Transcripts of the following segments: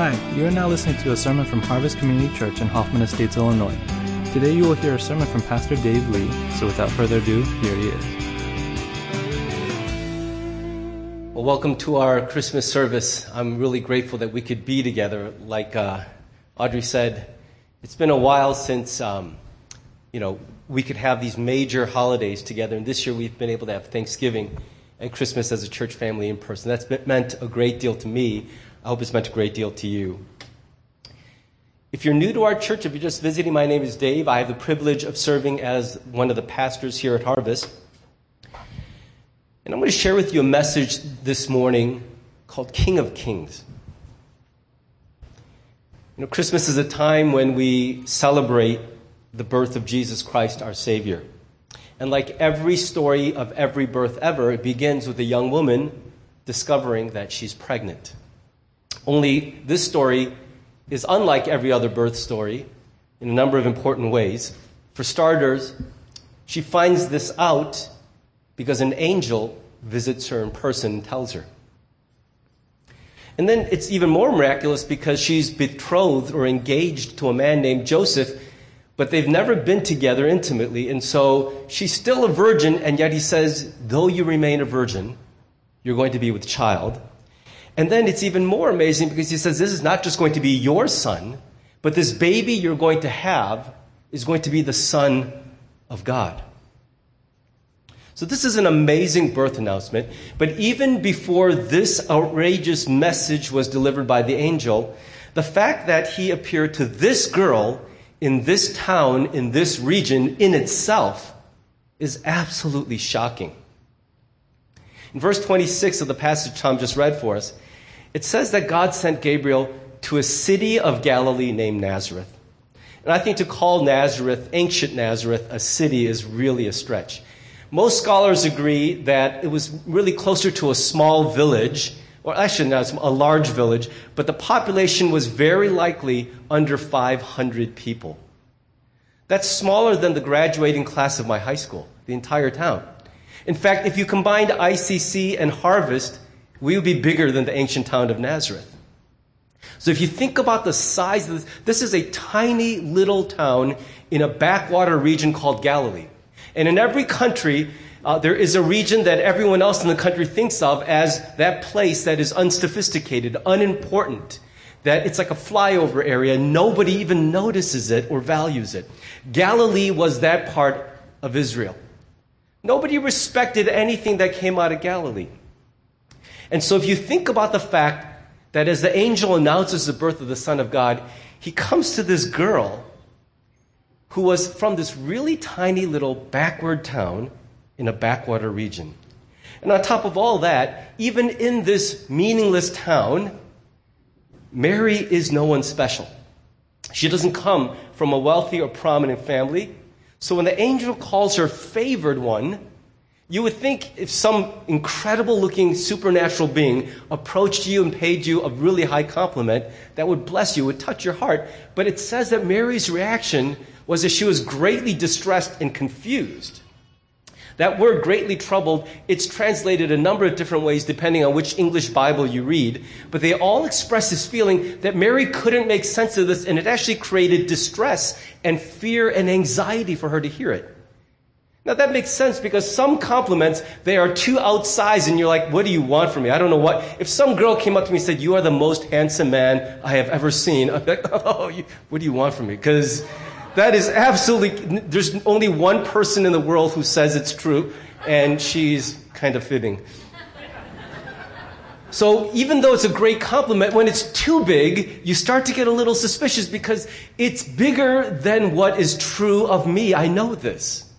Hi, you are now listening to a sermon from Harvest Community Church in Hoffman Estates, Illinois. Today you will hear a sermon from Pastor Dave Lee, so without further ado, here he is. Well, welcome to our Christmas service. I'm really grateful that we could be together. Like uh, Audrey said, it's been a while since um, you know we could have these major holidays together, and this year we've been able to have Thanksgiving and Christmas as a church family in person. That's meant a great deal to me. I hope it's meant a great deal to you. If you're new to our church, if you're just visiting, my name is Dave. I have the privilege of serving as one of the pastors here at Harvest. And I'm going to share with you a message this morning called King of Kings. You know, Christmas is a time when we celebrate the birth of Jesus Christ, our Savior. And like every story of every birth ever, it begins with a young woman discovering that she's pregnant. Only this story is unlike every other birth story in a number of important ways. For starters, she finds this out because an angel visits her in person and tells her. And then it's even more miraculous because she's betrothed or engaged to a man named Joseph, but they've never been together intimately. And so she's still a virgin, and yet he says, though you remain a virgin, you're going to be with child. And then it's even more amazing because he says this is not just going to be your son, but this baby you're going to have is going to be the son of God. So this is an amazing birth announcement. But even before this outrageous message was delivered by the angel, the fact that he appeared to this girl in this town, in this region, in itself, is absolutely shocking. In verse 26 of the passage Tom just read for us, it says that God sent Gabriel to a city of Galilee named Nazareth. And I think to call Nazareth, ancient Nazareth, a city is really a stretch. Most scholars agree that it was really closer to a small village, or actually not a large village, but the population was very likely under 500 people. That's smaller than the graduating class of my high school, the entire town. In fact, if you combined ICC and Harvest, we would be bigger than the ancient town of Nazareth. So if you think about the size of this, this is a tiny little town in a backwater region called Galilee. And in every country, uh, there is a region that everyone else in the country thinks of as that place that is unsophisticated, unimportant, that it's like a flyover area. Nobody even notices it or values it. Galilee was that part of Israel. Nobody respected anything that came out of Galilee. And so if you think about the fact that as the angel announces the birth of the Son of God, he comes to this girl who was from this really tiny little backward town in a backwater region. And on top of all that, even in this meaningless town, Mary is no one special. She doesn't come from a wealthy or prominent family. So when the angel calls her favored one, you would think if some incredible looking supernatural being approached you and paid you a really high compliment, that would bless you, would touch your heart. But it says that Mary's reaction was that she was greatly distressed and confused. That word greatly troubled, it's translated a number of different ways depending on which English Bible you read, but they all express this feeling that Mary couldn't make sense of this and it actually created distress and fear and anxiety for her to hear it. Now that makes sense because some compliments, they are too outsized and you're like, what do you want from me? I don't know what. If some girl came up to me and said, you are the most handsome man I have ever seen, I'm like, oh, you, what do you want from me? Because that is absolutely, there's only one person in the world who says it's true and she's kind of fibbing. So even though it's a great compliment, when it's too big, you start to get a little suspicious because it's bigger than what is true of me. I know this.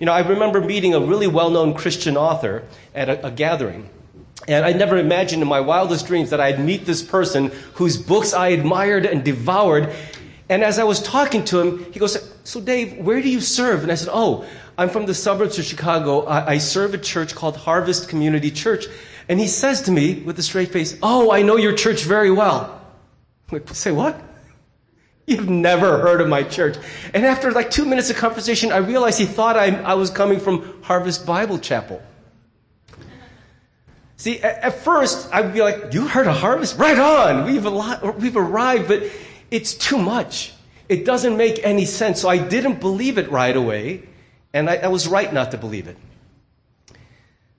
You know, I remember meeting a really well known Christian author at a, a gathering. And I never imagined in my wildest dreams that I'd meet this person whose books I admired and devoured. And as I was talking to him, he goes, So, Dave, where do you serve? And I said, Oh, I'm from the suburbs of Chicago. I, I serve a church called Harvest Community Church. And he says to me with a straight face, Oh, I know your church very well. I'm like, say what? You've never heard of my church. And after like two minutes of conversation, I realized he thought I, I was coming from Harvest Bible Chapel. See, at, at first, I'd be like, You heard of harvest? Right on! We've, we've arrived, but it's too much. It doesn't make any sense. So I didn't believe it right away, and I, I was right not to believe it.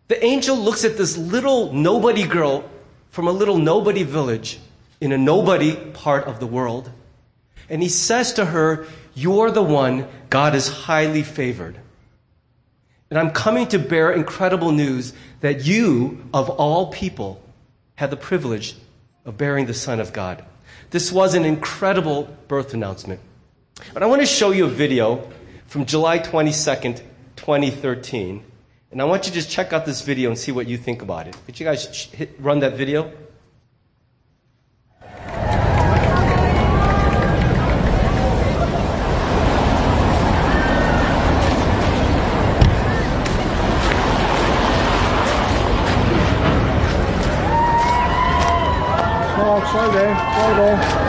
The angel looks at this little nobody girl from a little nobody village in a nobody part of the world, and he says to her, You're the one God is highly favored. And I'm coming to bear incredible news that you, of all people, have the privilege of bearing the Son of God. This was an incredible birth announcement. But I want to show you a video from July 22nd, 2013. And I want you to just check out this video and see what you think about it. Could you guys hit, run that video? Slow down, slow down.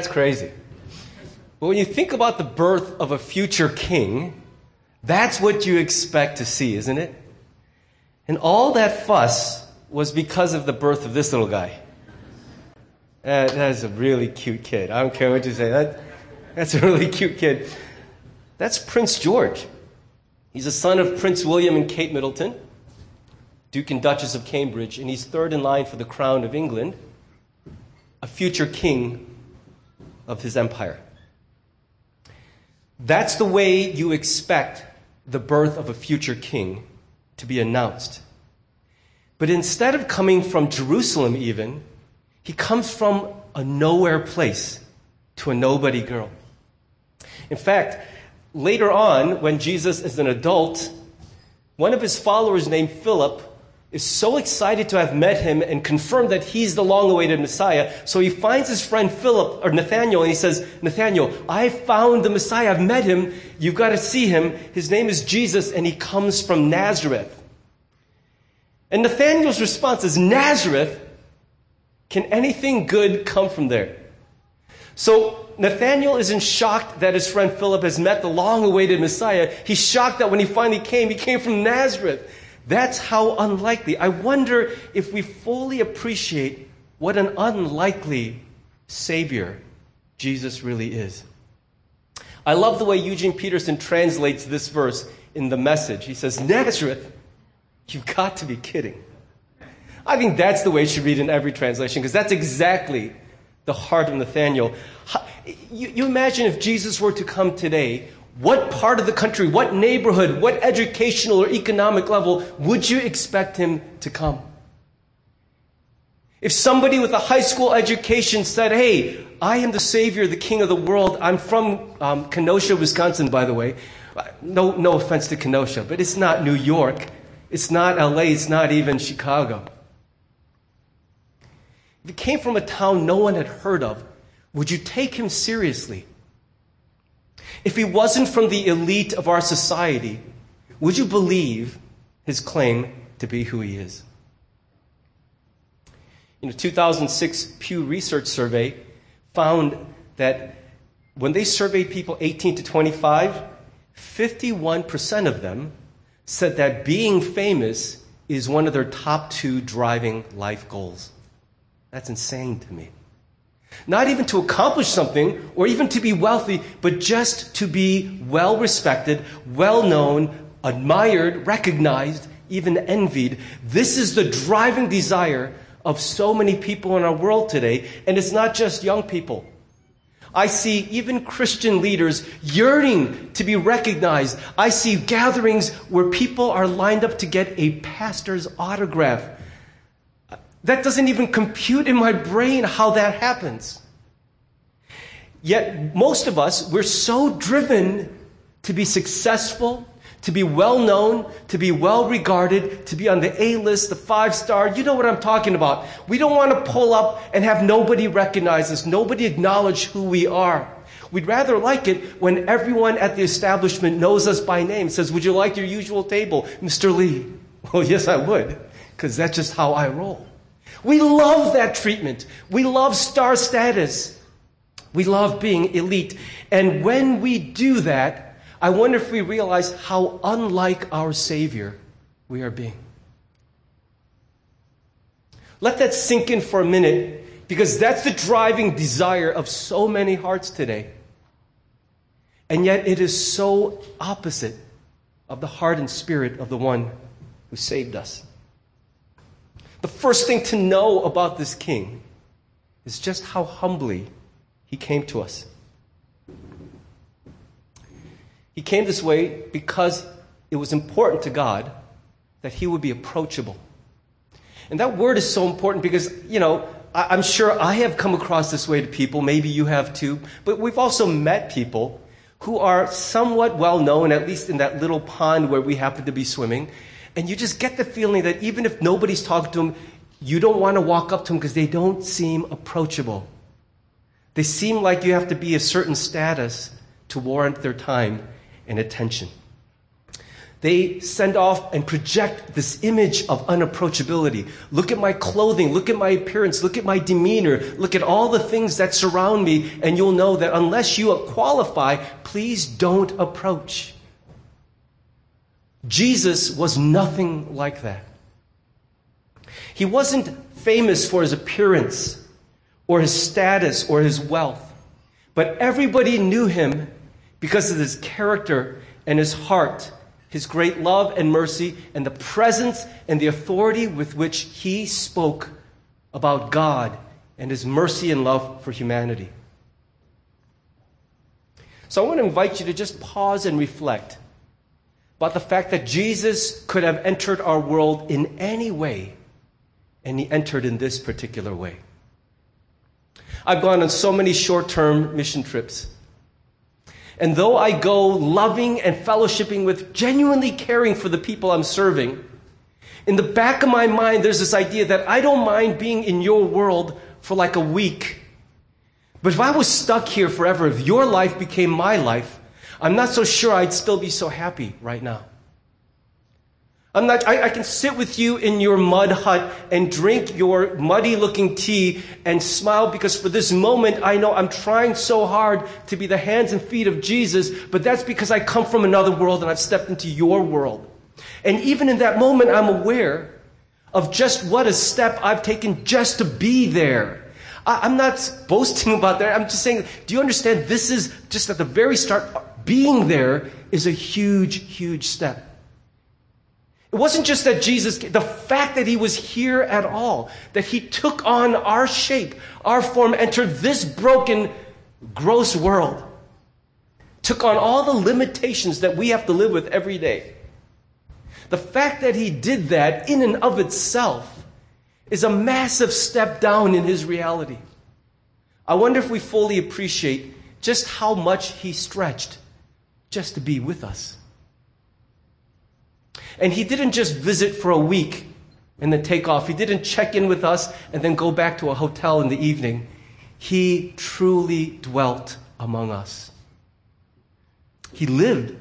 That's crazy. But when you think about the birth of a future king, that's what you expect to see, isn't it? And all that fuss was because of the birth of this little guy. Uh, that is a really cute kid. I don't care what you say. That, that's a really cute kid. That's Prince George. He's a son of Prince William and Kate Middleton, Duke and Duchess of Cambridge, and he's third in line for the crown of England, a future king of his empire. That's the way you expect the birth of a future king to be announced. But instead of coming from Jerusalem, even, he comes from a nowhere place to a nobody girl. In fact, later on, when Jesus is an adult, one of his followers named Philip is so excited to have met him and confirmed that he's the long awaited Messiah. So he finds his friend Philip, or Nathaniel, and he says, Nathaniel, I found the Messiah. I've met him. You've got to see him. His name is Jesus, and he comes from Nazareth. And Nathaniel's response is, Nazareth? Can anything good come from there? So Nathaniel isn't shocked that his friend Philip has met the long awaited Messiah. He's shocked that when he finally came, he came from Nazareth. That's how unlikely. I wonder if we fully appreciate what an unlikely Savior Jesus really is. I love the way Eugene Peterson translates this verse in the message. He says, Nazareth, you've got to be kidding. I think that's the way it should read in every translation because that's exactly the heart of Nathaniel. You, you imagine if Jesus were to come today, what part of the country, what neighborhood, what educational or economic level would you expect him to come? If somebody with a high school education said, Hey, I am the Savior, the King of the world, I'm from um, Kenosha, Wisconsin, by the way. No, no offense to Kenosha, but it's not New York. It's not LA. It's not even Chicago. If he came from a town no one had heard of, would you take him seriously? If he wasn't from the elite of our society, would you believe his claim to be who he is? In a 2006 Pew Research survey found that when they surveyed people 18 to 25, 51% of them said that being famous is one of their top two driving life goals. That's insane to me. Not even to accomplish something or even to be wealthy, but just to be well respected, well known, admired, recognized, even envied. This is the driving desire of so many people in our world today. And it's not just young people. I see even Christian leaders yearning to be recognized. I see gatherings where people are lined up to get a pastor's autograph. That doesn't even compute in my brain how that happens. Yet, most of us, we're so driven to be successful, to be well known, to be well regarded, to be on the A list, the five star. You know what I'm talking about. We don't want to pull up and have nobody recognize us, nobody acknowledge who we are. We'd rather like it when everyone at the establishment knows us by name, says, Would you like your usual table, Mr. Lee? Well, yes, I would, because that's just how I roll. We love that treatment. We love star status. We love being elite. And when we do that, I wonder if we realize how unlike our Savior we are being. Let that sink in for a minute because that's the driving desire of so many hearts today. And yet it is so opposite of the heart and spirit of the one who saved us. The first thing to know about this king is just how humbly he came to us. He came this way because it was important to God that he would be approachable. And that word is so important because, you know, I'm sure I have come across this way to people, maybe you have too, but we've also met people who are somewhat well known, at least in that little pond where we happen to be swimming. And you just get the feeling that even if nobody's talking to them, you don't want to walk up to them because they don't seem approachable. They seem like you have to be a certain status to warrant their time and attention. They send off and project this image of unapproachability. Look at my clothing, look at my appearance, look at my demeanor, look at all the things that surround me, and you'll know that unless you qualify, please don't approach. Jesus was nothing like that. He wasn't famous for his appearance or his status or his wealth, but everybody knew him because of his character and his heart, his great love and mercy, and the presence and the authority with which he spoke about God and his mercy and love for humanity. So I want to invite you to just pause and reflect about the fact that Jesus could have entered our world in any way, and he entered in this particular way. I've gone on so many short term mission trips. And though I go loving and fellowshipping with, genuinely caring for the people I'm serving, in the back of my mind, there's this idea that I don't mind being in your world for like a week. But if I was stuck here forever, if your life became my life, I'm not so sure I'd still be so happy right now. I'm not, I, I, can sit with you in your mud hut and drink your muddy looking tea and smile because for this moment I know I'm trying so hard to be the hands and feet of Jesus, but that's because I come from another world and I've stepped into your world. And even in that moment, I'm aware of just what a step I've taken just to be there. I, I'm not boasting about that. I'm just saying, do you understand? This is just at the very start, being there is a huge, huge step. It wasn't just that Jesus, the fact that he was here at all, that he took on our shape, our form, entered this broken, gross world, took on all the limitations that we have to live with every day. The fact that he did that in and of itself is a massive step down in his reality. I wonder if we fully appreciate just how much he stretched just to be with us. And he didn't just visit for a week and then take off. He didn't check in with us and then go back to a hotel in the evening. He truly dwelt among us. He lived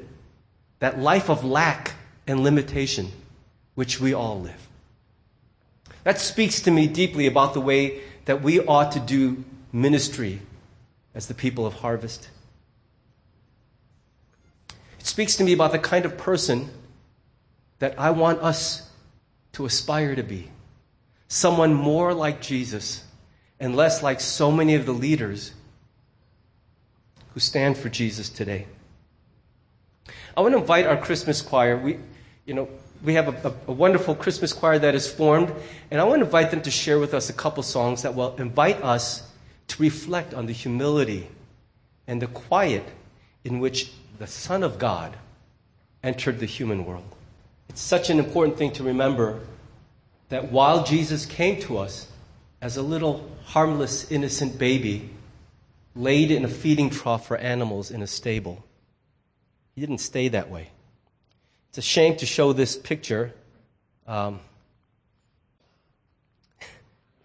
that life of lack and limitation which we all live. That speaks to me deeply about the way that we ought to do ministry as the people of harvest. It speaks to me about the kind of person that I want us to aspire to be someone more like Jesus and less like so many of the leaders who stand for Jesus today. I want to invite our Christmas choir. We, you know, we have a, a, a, wonderful Christmas choir that is formed, and I want to invite them to share with us a couple songs that will invite us to reflect on the humility and the quiet in which the Son of God entered the human world. It's such an important thing to remember that while Jesus came to us as a little harmless, innocent baby laid in a feeding trough for animals in a stable, he didn't stay that way. It's a shame to show this picture um,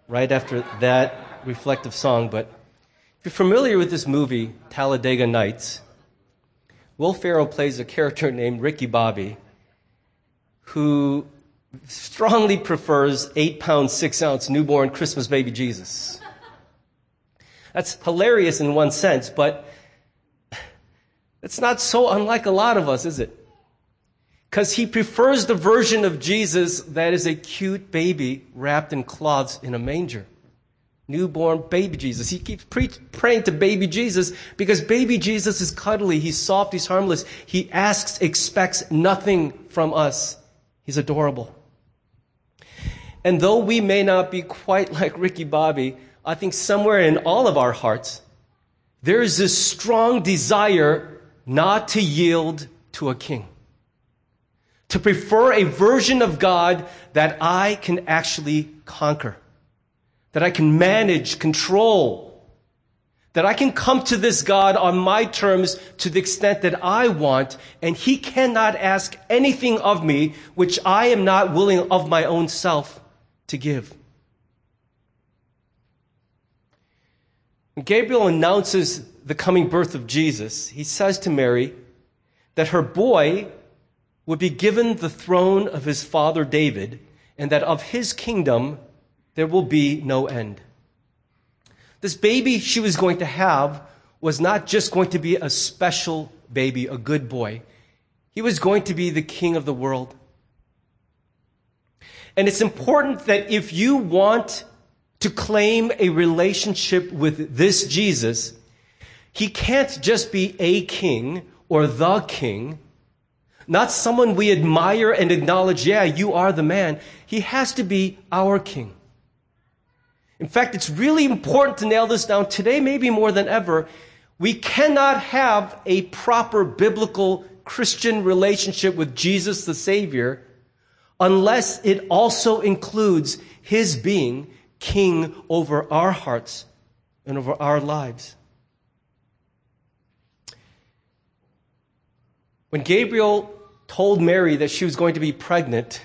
right after that reflective song, but if you're familiar with this movie, Talladega Nights, Will Ferrell plays a character named Ricky Bobby who strongly prefers eight pound, six ounce newborn Christmas baby Jesus. That's hilarious in one sense, but it's not so unlike a lot of us, is it? Because he prefers the version of Jesus that is a cute baby wrapped in cloths in a manger. Newborn baby Jesus. He keeps pre- praying to baby Jesus because baby Jesus is cuddly. He's soft. He's harmless. He asks, expects nothing from us. He's adorable. And though we may not be quite like Ricky Bobby, I think somewhere in all of our hearts, there is this strong desire not to yield to a king. To prefer a version of God that I can actually conquer. That I can manage, control. That I can come to this God on my terms to the extent that I want, and He cannot ask anything of me which I am not willing of my own self to give. When Gabriel announces the coming birth of Jesus, he says to Mary that her boy would be given the throne of his father David, and that of his kingdom there will be no end. This baby she was going to have was not just going to be a special baby, a good boy. He was going to be the king of the world. And it's important that if you want to claim a relationship with this Jesus, he can't just be a king or the king, not someone we admire and acknowledge, yeah, you are the man. He has to be our king. In fact, it's really important to nail this down today, maybe more than ever. We cannot have a proper biblical Christian relationship with Jesus the Savior unless it also includes His being king over our hearts and over our lives. When Gabriel told Mary that she was going to be pregnant,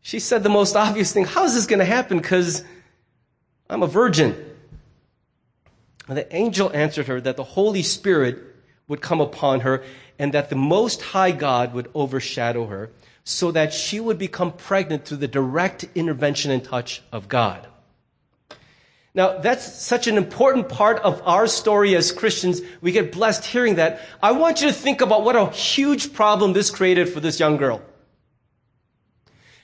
she said the most obvious thing How is this going to happen? Because I'm a virgin. And the angel answered her that the Holy Spirit would come upon her and that the Most High God would overshadow her so that she would become pregnant through the direct intervention and touch of God. Now, that's such an important part of our story as Christians. We get blessed hearing that. I want you to think about what a huge problem this created for this young girl.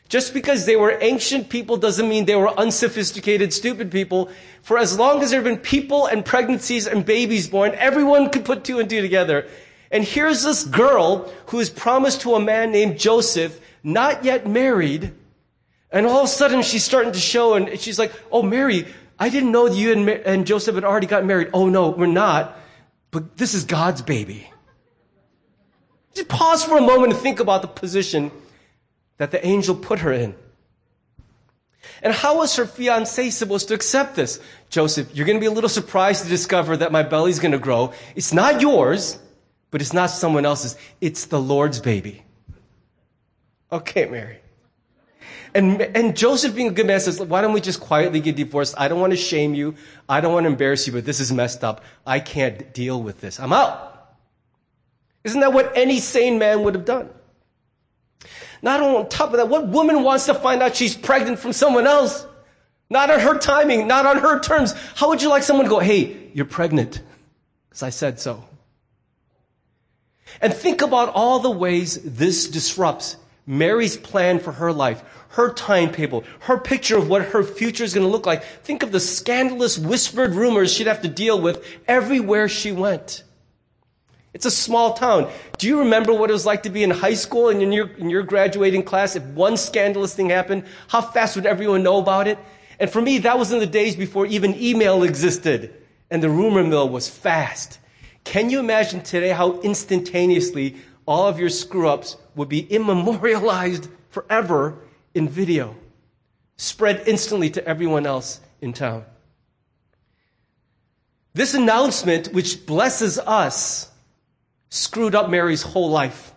Just because they were ancient people doesn't mean they were unsophisticated, stupid people. For as long as there have been people and pregnancies and babies born, everyone could put two and two together. And here's this girl who is promised to a man named Joseph, not yet married. And all of a sudden she's starting to show and she's like, Oh, Mary, I didn't know you and, and Joseph had already got married. Oh, no, we're not. But this is God's baby. Just pause for a moment and think about the position that the angel put her in. And how was her fiance supposed to accept this? Joseph, you're going to be a little surprised to discover that my belly's going to grow. It's not yours but it's not someone else's. It's the Lord's baby. Okay, Mary. And, and Joseph, being a good man, says, Why don't we just quietly get divorced? I don't want to shame you. I don't want to embarrass you, but this is messed up. I can't deal with this. I'm out. Isn't that what any sane man would have done? Not on top of that, what woman wants to find out she's pregnant from someone else? Not on her timing, not on her terms. How would you like someone to go, Hey, you're pregnant? Because I said so. And think about all the ways this disrupts Mary's plan for her life, her timetable, her picture of what her future is going to look like. Think of the scandalous whispered rumors she'd have to deal with everywhere she went. It's a small town. Do you remember what it was like to be in high school and in your, in your graduating class? If one scandalous thing happened, how fast would everyone know about it? And for me, that was in the days before even email existed and the rumor mill was fast. Can you imagine today how instantaneously all of your screw ups would be immemorialized forever in video, spread instantly to everyone else in town? This announcement, which blesses us, screwed up Mary's whole life.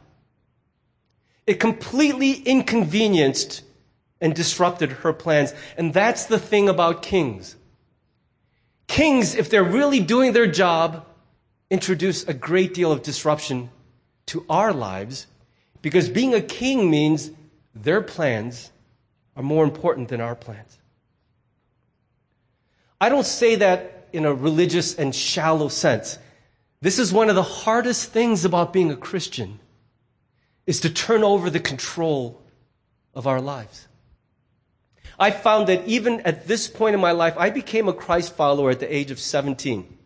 It completely inconvenienced and disrupted her plans. And that's the thing about kings. Kings, if they're really doing their job, introduce a great deal of disruption to our lives because being a king means their plans are more important than our plans. I don't say that in a religious and shallow sense. This is one of the hardest things about being a Christian is to turn over the control of our lives. I found that even at this point in my life, I became a Christ follower at the age of 17.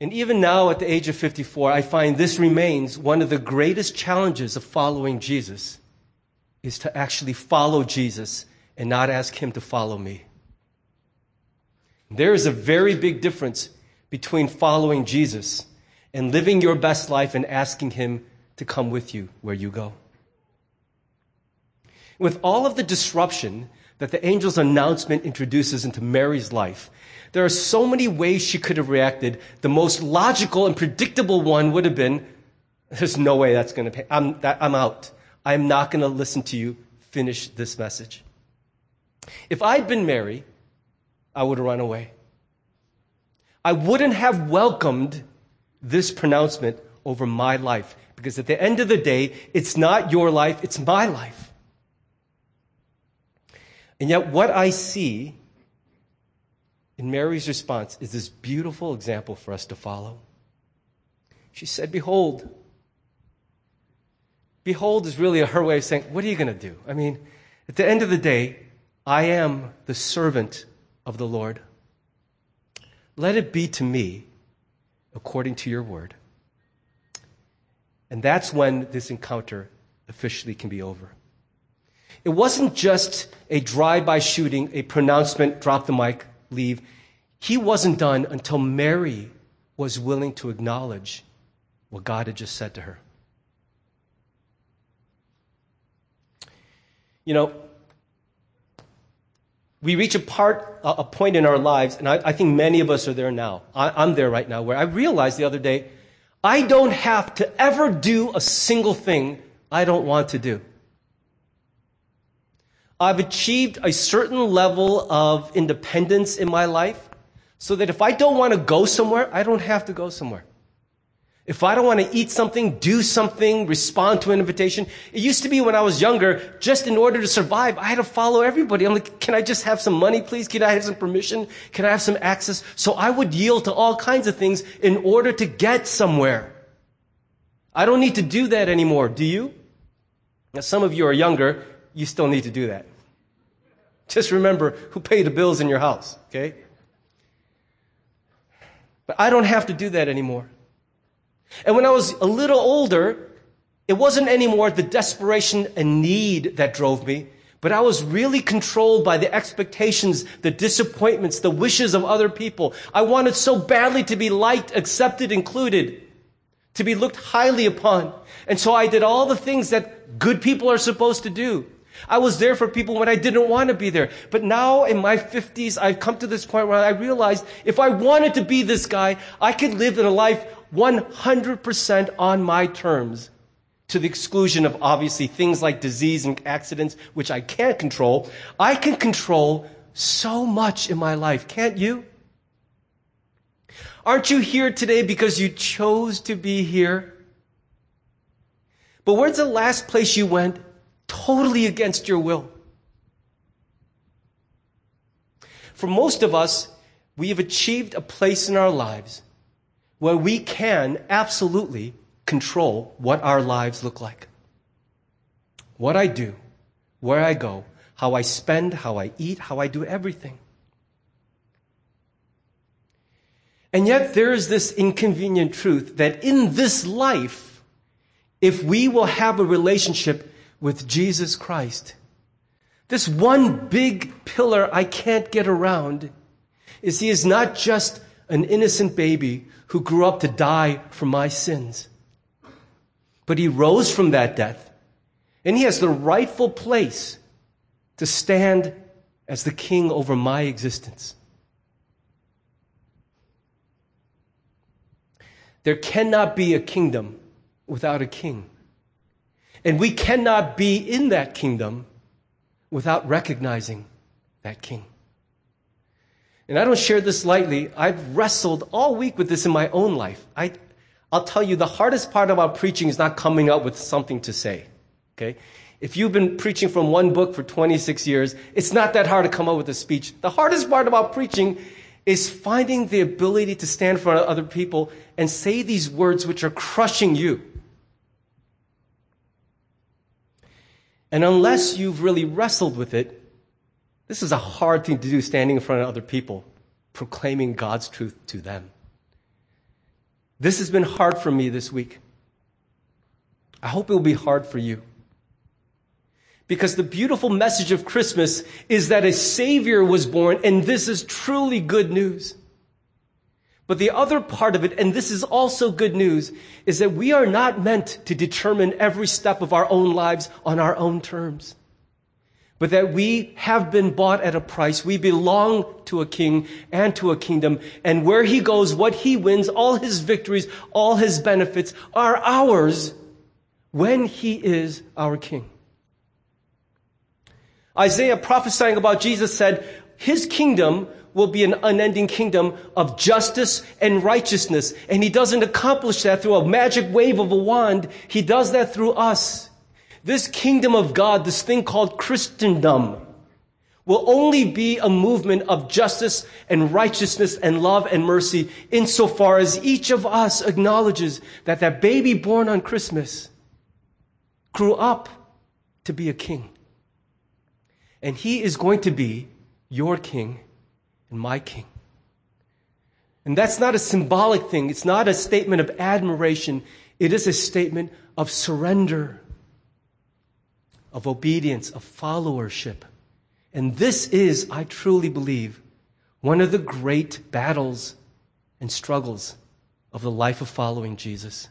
And even now, at the age of 54, I find this remains one of the greatest challenges of following Jesus is to actually follow Jesus and not ask him to follow me. There is a very big difference between following Jesus and living your best life and asking him to come with you where you go. With all of the disruption that the angel's announcement introduces into Mary's life, there are so many ways she could have reacted. The most logical and predictable one would have been, there's no way that's going to pay. I'm, that, I'm out. I'm not going to listen to you finish this message. If I'd been Mary, I would have run away. I wouldn't have welcomed this pronouncement over my life because at the end of the day, it's not your life, it's my life. And yet, what I see in Mary's response is this beautiful example for us to follow. She said, Behold. Behold is really her way of saying, What are you going to do? I mean, at the end of the day, I am the servant of the Lord. Let it be to me according to your word. And that's when this encounter officially can be over. It wasn't just a drive-by shooting, a pronouncement, drop the mic, leave. He wasn't done until Mary was willing to acknowledge what God had just said to her. You know, we reach a part, a point in our lives, and I, I think many of us are there now. I, I'm there right now, where I realized the other day, I don't have to ever do a single thing I don't want to do. I've achieved a certain level of independence in my life so that if I don't want to go somewhere, I don't have to go somewhere. If I don't want to eat something, do something, respond to an invitation. It used to be when I was younger, just in order to survive, I had to follow everybody. I'm like, can I just have some money, please? Can I have some permission? Can I have some access? So I would yield to all kinds of things in order to get somewhere. I don't need to do that anymore, do you? Now, some of you are younger, you still need to do that. Just remember who paid the bills in your house, okay? But I don't have to do that anymore. And when I was a little older, it wasn't anymore the desperation and need that drove me, but I was really controlled by the expectations, the disappointments, the wishes of other people. I wanted so badly to be liked, accepted, included, to be looked highly upon. And so I did all the things that good people are supposed to do. I was there for people when I didn't want to be there. But now in my 50s, I've come to this point where I realized if I wanted to be this guy, I could live in a life 100% on my terms to the exclusion of obviously things like disease and accidents, which I can't control. I can control so much in my life, can't you? Aren't you here today because you chose to be here? But where's the last place you went totally against your will. For most of us, we have achieved a place in our lives where we can absolutely control what our lives look like. what I do, where I go, how I spend, how I eat, how I do everything. And yet there is this inconvenient truth that in this life, if we will have a relationship with Jesus Christ, this one big pillar I can't get around is he is not just an innocent baby who grew up to die for my sins, but he rose from that death and he has the rightful place to stand as the king over my existence. There cannot be a kingdom without a king. And we cannot be in that kingdom without recognizing that king. And I don't share this lightly. I've wrestled all week with this in my own life. I, I'll tell you, the hardest part about preaching is not coming up with something to say. Okay? If you've been preaching from one book for 26 years, it's not that hard to come up with a speech. The hardest part about preaching is finding the ability to stand in front of other people and say these words which are crushing you. And unless you've really wrestled with it, this is a hard thing to do standing in front of other people, proclaiming God's truth to them. This has been hard for me this week. I hope it will be hard for you. Because the beautiful message of Christmas is that a Savior was born, and this is truly good news. But the other part of it, and this is also good news, is that we are not meant to determine every step of our own lives on our own terms. But that we have been bought at a price. We belong to a king and to a kingdom. And where he goes, what he wins, all his victories, all his benefits are ours when he is our king. Isaiah prophesying about Jesus said, his kingdom will be an unending kingdom of justice and righteousness. And he doesn't accomplish that through a magic wave of a wand. He does that through us. This kingdom of God, this thing called Christendom, will only be a movement of justice and righteousness and love and mercy insofar as each of us acknowledges that that baby born on Christmas grew up to be a king. And he is going to be your king and my king. And that's not a symbolic thing. It's not a statement of admiration. It is a statement of surrender, of obedience, of followership. And this is, I truly believe, one of the great battles and struggles of the life of following Jesus.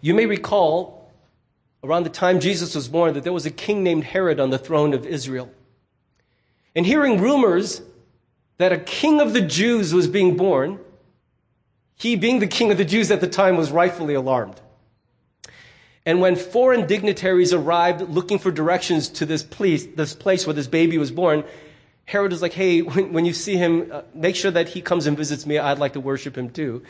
You may recall around the time Jesus was born that there was a king named Herod on the throne of Israel and hearing rumors that a king of the Jews was being born, he, being the king of the Jews at the time, was rightfully alarmed. And when foreign dignitaries arrived looking for directions to this place, this place where this baby was born, Herod was like, hey, when, when you see him, uh, make sure that he comes and visits me. I'd like to worship him too.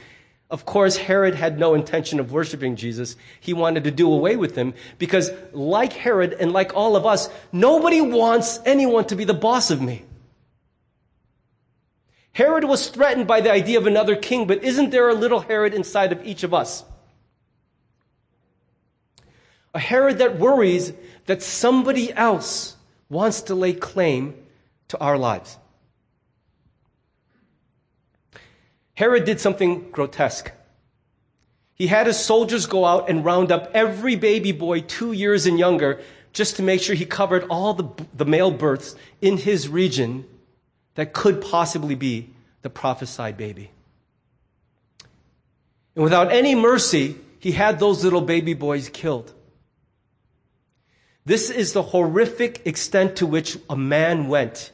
Of course, Herod had no intention of worshiping Jesus. He wanted to do away with him because, like Herod and like all of us, nobody wants anyone to be the boss of me. Herod was threatened by the idea of another king, but isn't there a little Herod inside of each of us? A Herod that worries that somebody else wants to lay claim to our lives. Herod did something grotesque. He had his soldiers go out and round up every baby boy two years and younger just to make sure he covered all the, the male births in his region that could possibly be the prophesied baby. And without any mercy, he had those little baby boys killed. This is the horrific extent to which a man went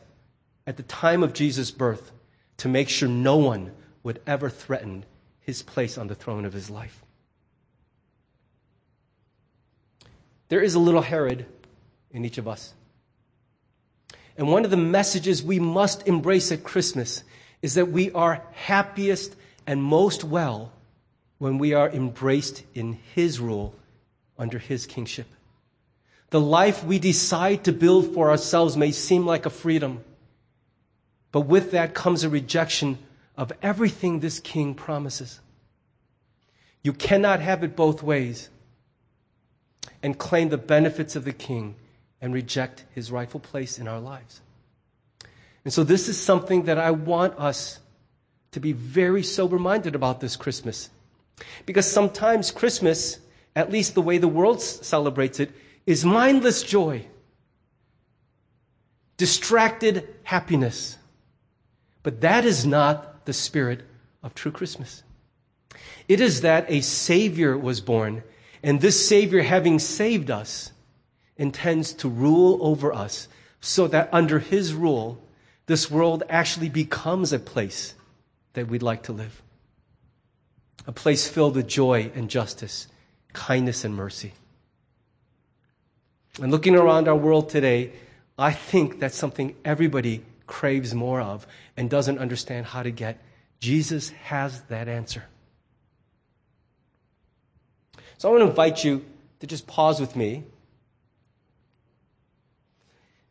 at the time of Jesus' birth to make sure no one would ever threaten his place on the throne of his life. There is a little Herod in each of us. And one of the messages we must embrace at Christmas is that we are happiest and most well when we are embraced in His rule under His kingship. The life we decide to build for ourselves may seem like a freedom, but with that comes a rejection of everything this king promises. You cannot have it both ways. and claim the benefits of the king and reject his rightful place in our lives. And so, this is something that I want us to be very sober minded about this Christmas. Because sometimes Christmas, at least the way the world celebrates it, is mindless joy, distracted happiness. But that is not the spirit of true Christmas. It is that a Savior was born, and this Savior, having saved us, intends to rule over us so that under His rule, this world actually becomes a place that we'd like to live. A place filled with joy and justice, kindness and mercy. And looking around our world today, I think that's something everybody craves more of and doesn't understand how to get. Jesus has that answer. So I want to invite you to just pause with me.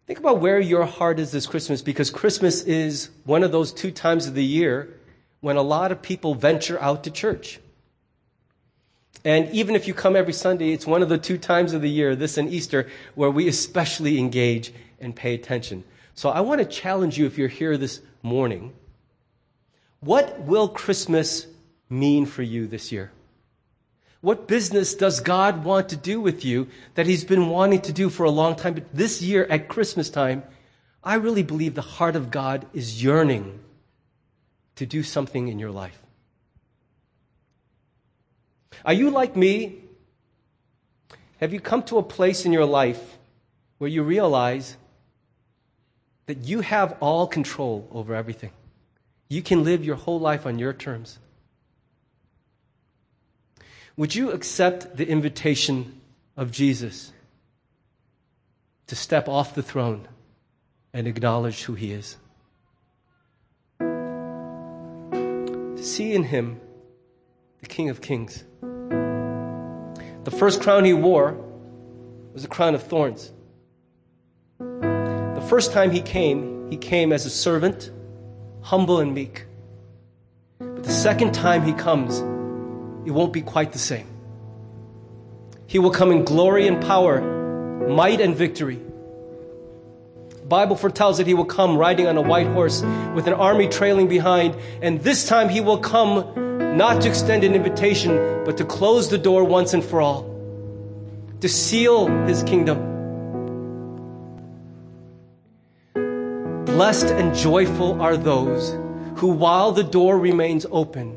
Think about where your heart is this Christmas because Christmas is one of those two times of the year when a lot of people venture out to church. And even if you come every Sunday, it's one of the two times of the year, this and Easter, where we especially engage and pay attention. So I want to challenge you if you're here this morning. What will Christmas mean for you this year? What business does God want to do with you that He's been wanting to do for a long time? But this year at Christmas time, I really believe the heart of God is yearning to do something in your life. Are you like me? Have you come to a place in your life where you realize that you have all control over everything? You can live your whole life on your terms. Would you accept the invitation of Jesus to step off the throne and acknowledge who he is? To see in him the King of Kings. The first crown he wore was a crown of thorns. First time he came, he came as a servant, humble and meek. But the second time he comes, it won't be quite the same. He will come in glory and power, might and victory. The Bible foretells that he will come riding on a white horse with an army trailing behind, and this time he will come not to extend an invitation, but to close the door once and for all, to seal his kingdom. Blessed and joyful are those who, while the door remains open,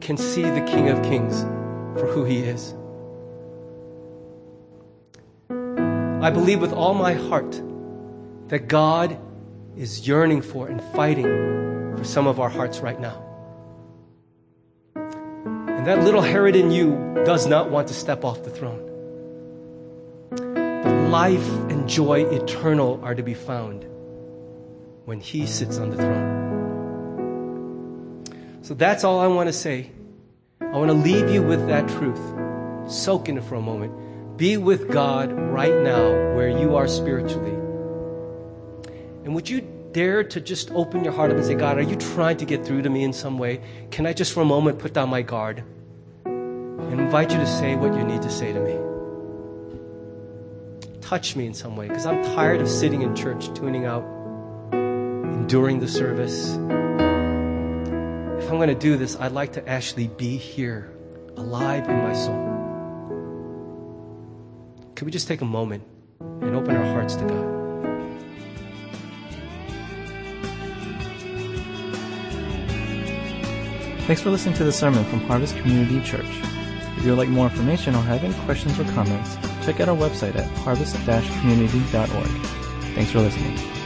can see the King of Kings for who he is. I believe with all my heart that God is yearning for and fighting for some of our hearts right now. And that little Herod in you does not want to step off the throne. But life and joy eternal are to be found when he sits on the throne. So that's all I want to say. I want to leave you with that truth. Soak in it for a moment. Be with God right now where you are spiritually. And would you dare to just open your heart up and say, God, are you trying to get through to me in some way? Can I just for a moment put down my guard and invite you to say what you need to say to me? Touch me in some way because I'm tired of sitting in church, tuning out, enduring the service if I'm going to do this, I'd like to actually be here, alive in my soul. Could we just take a moment and open our hearts to God? Thanks for listening to the sermon from Harvest Community Church. If you would like more information or have any questions or comments, check out our website at harvest-community.org. Thanks for listening.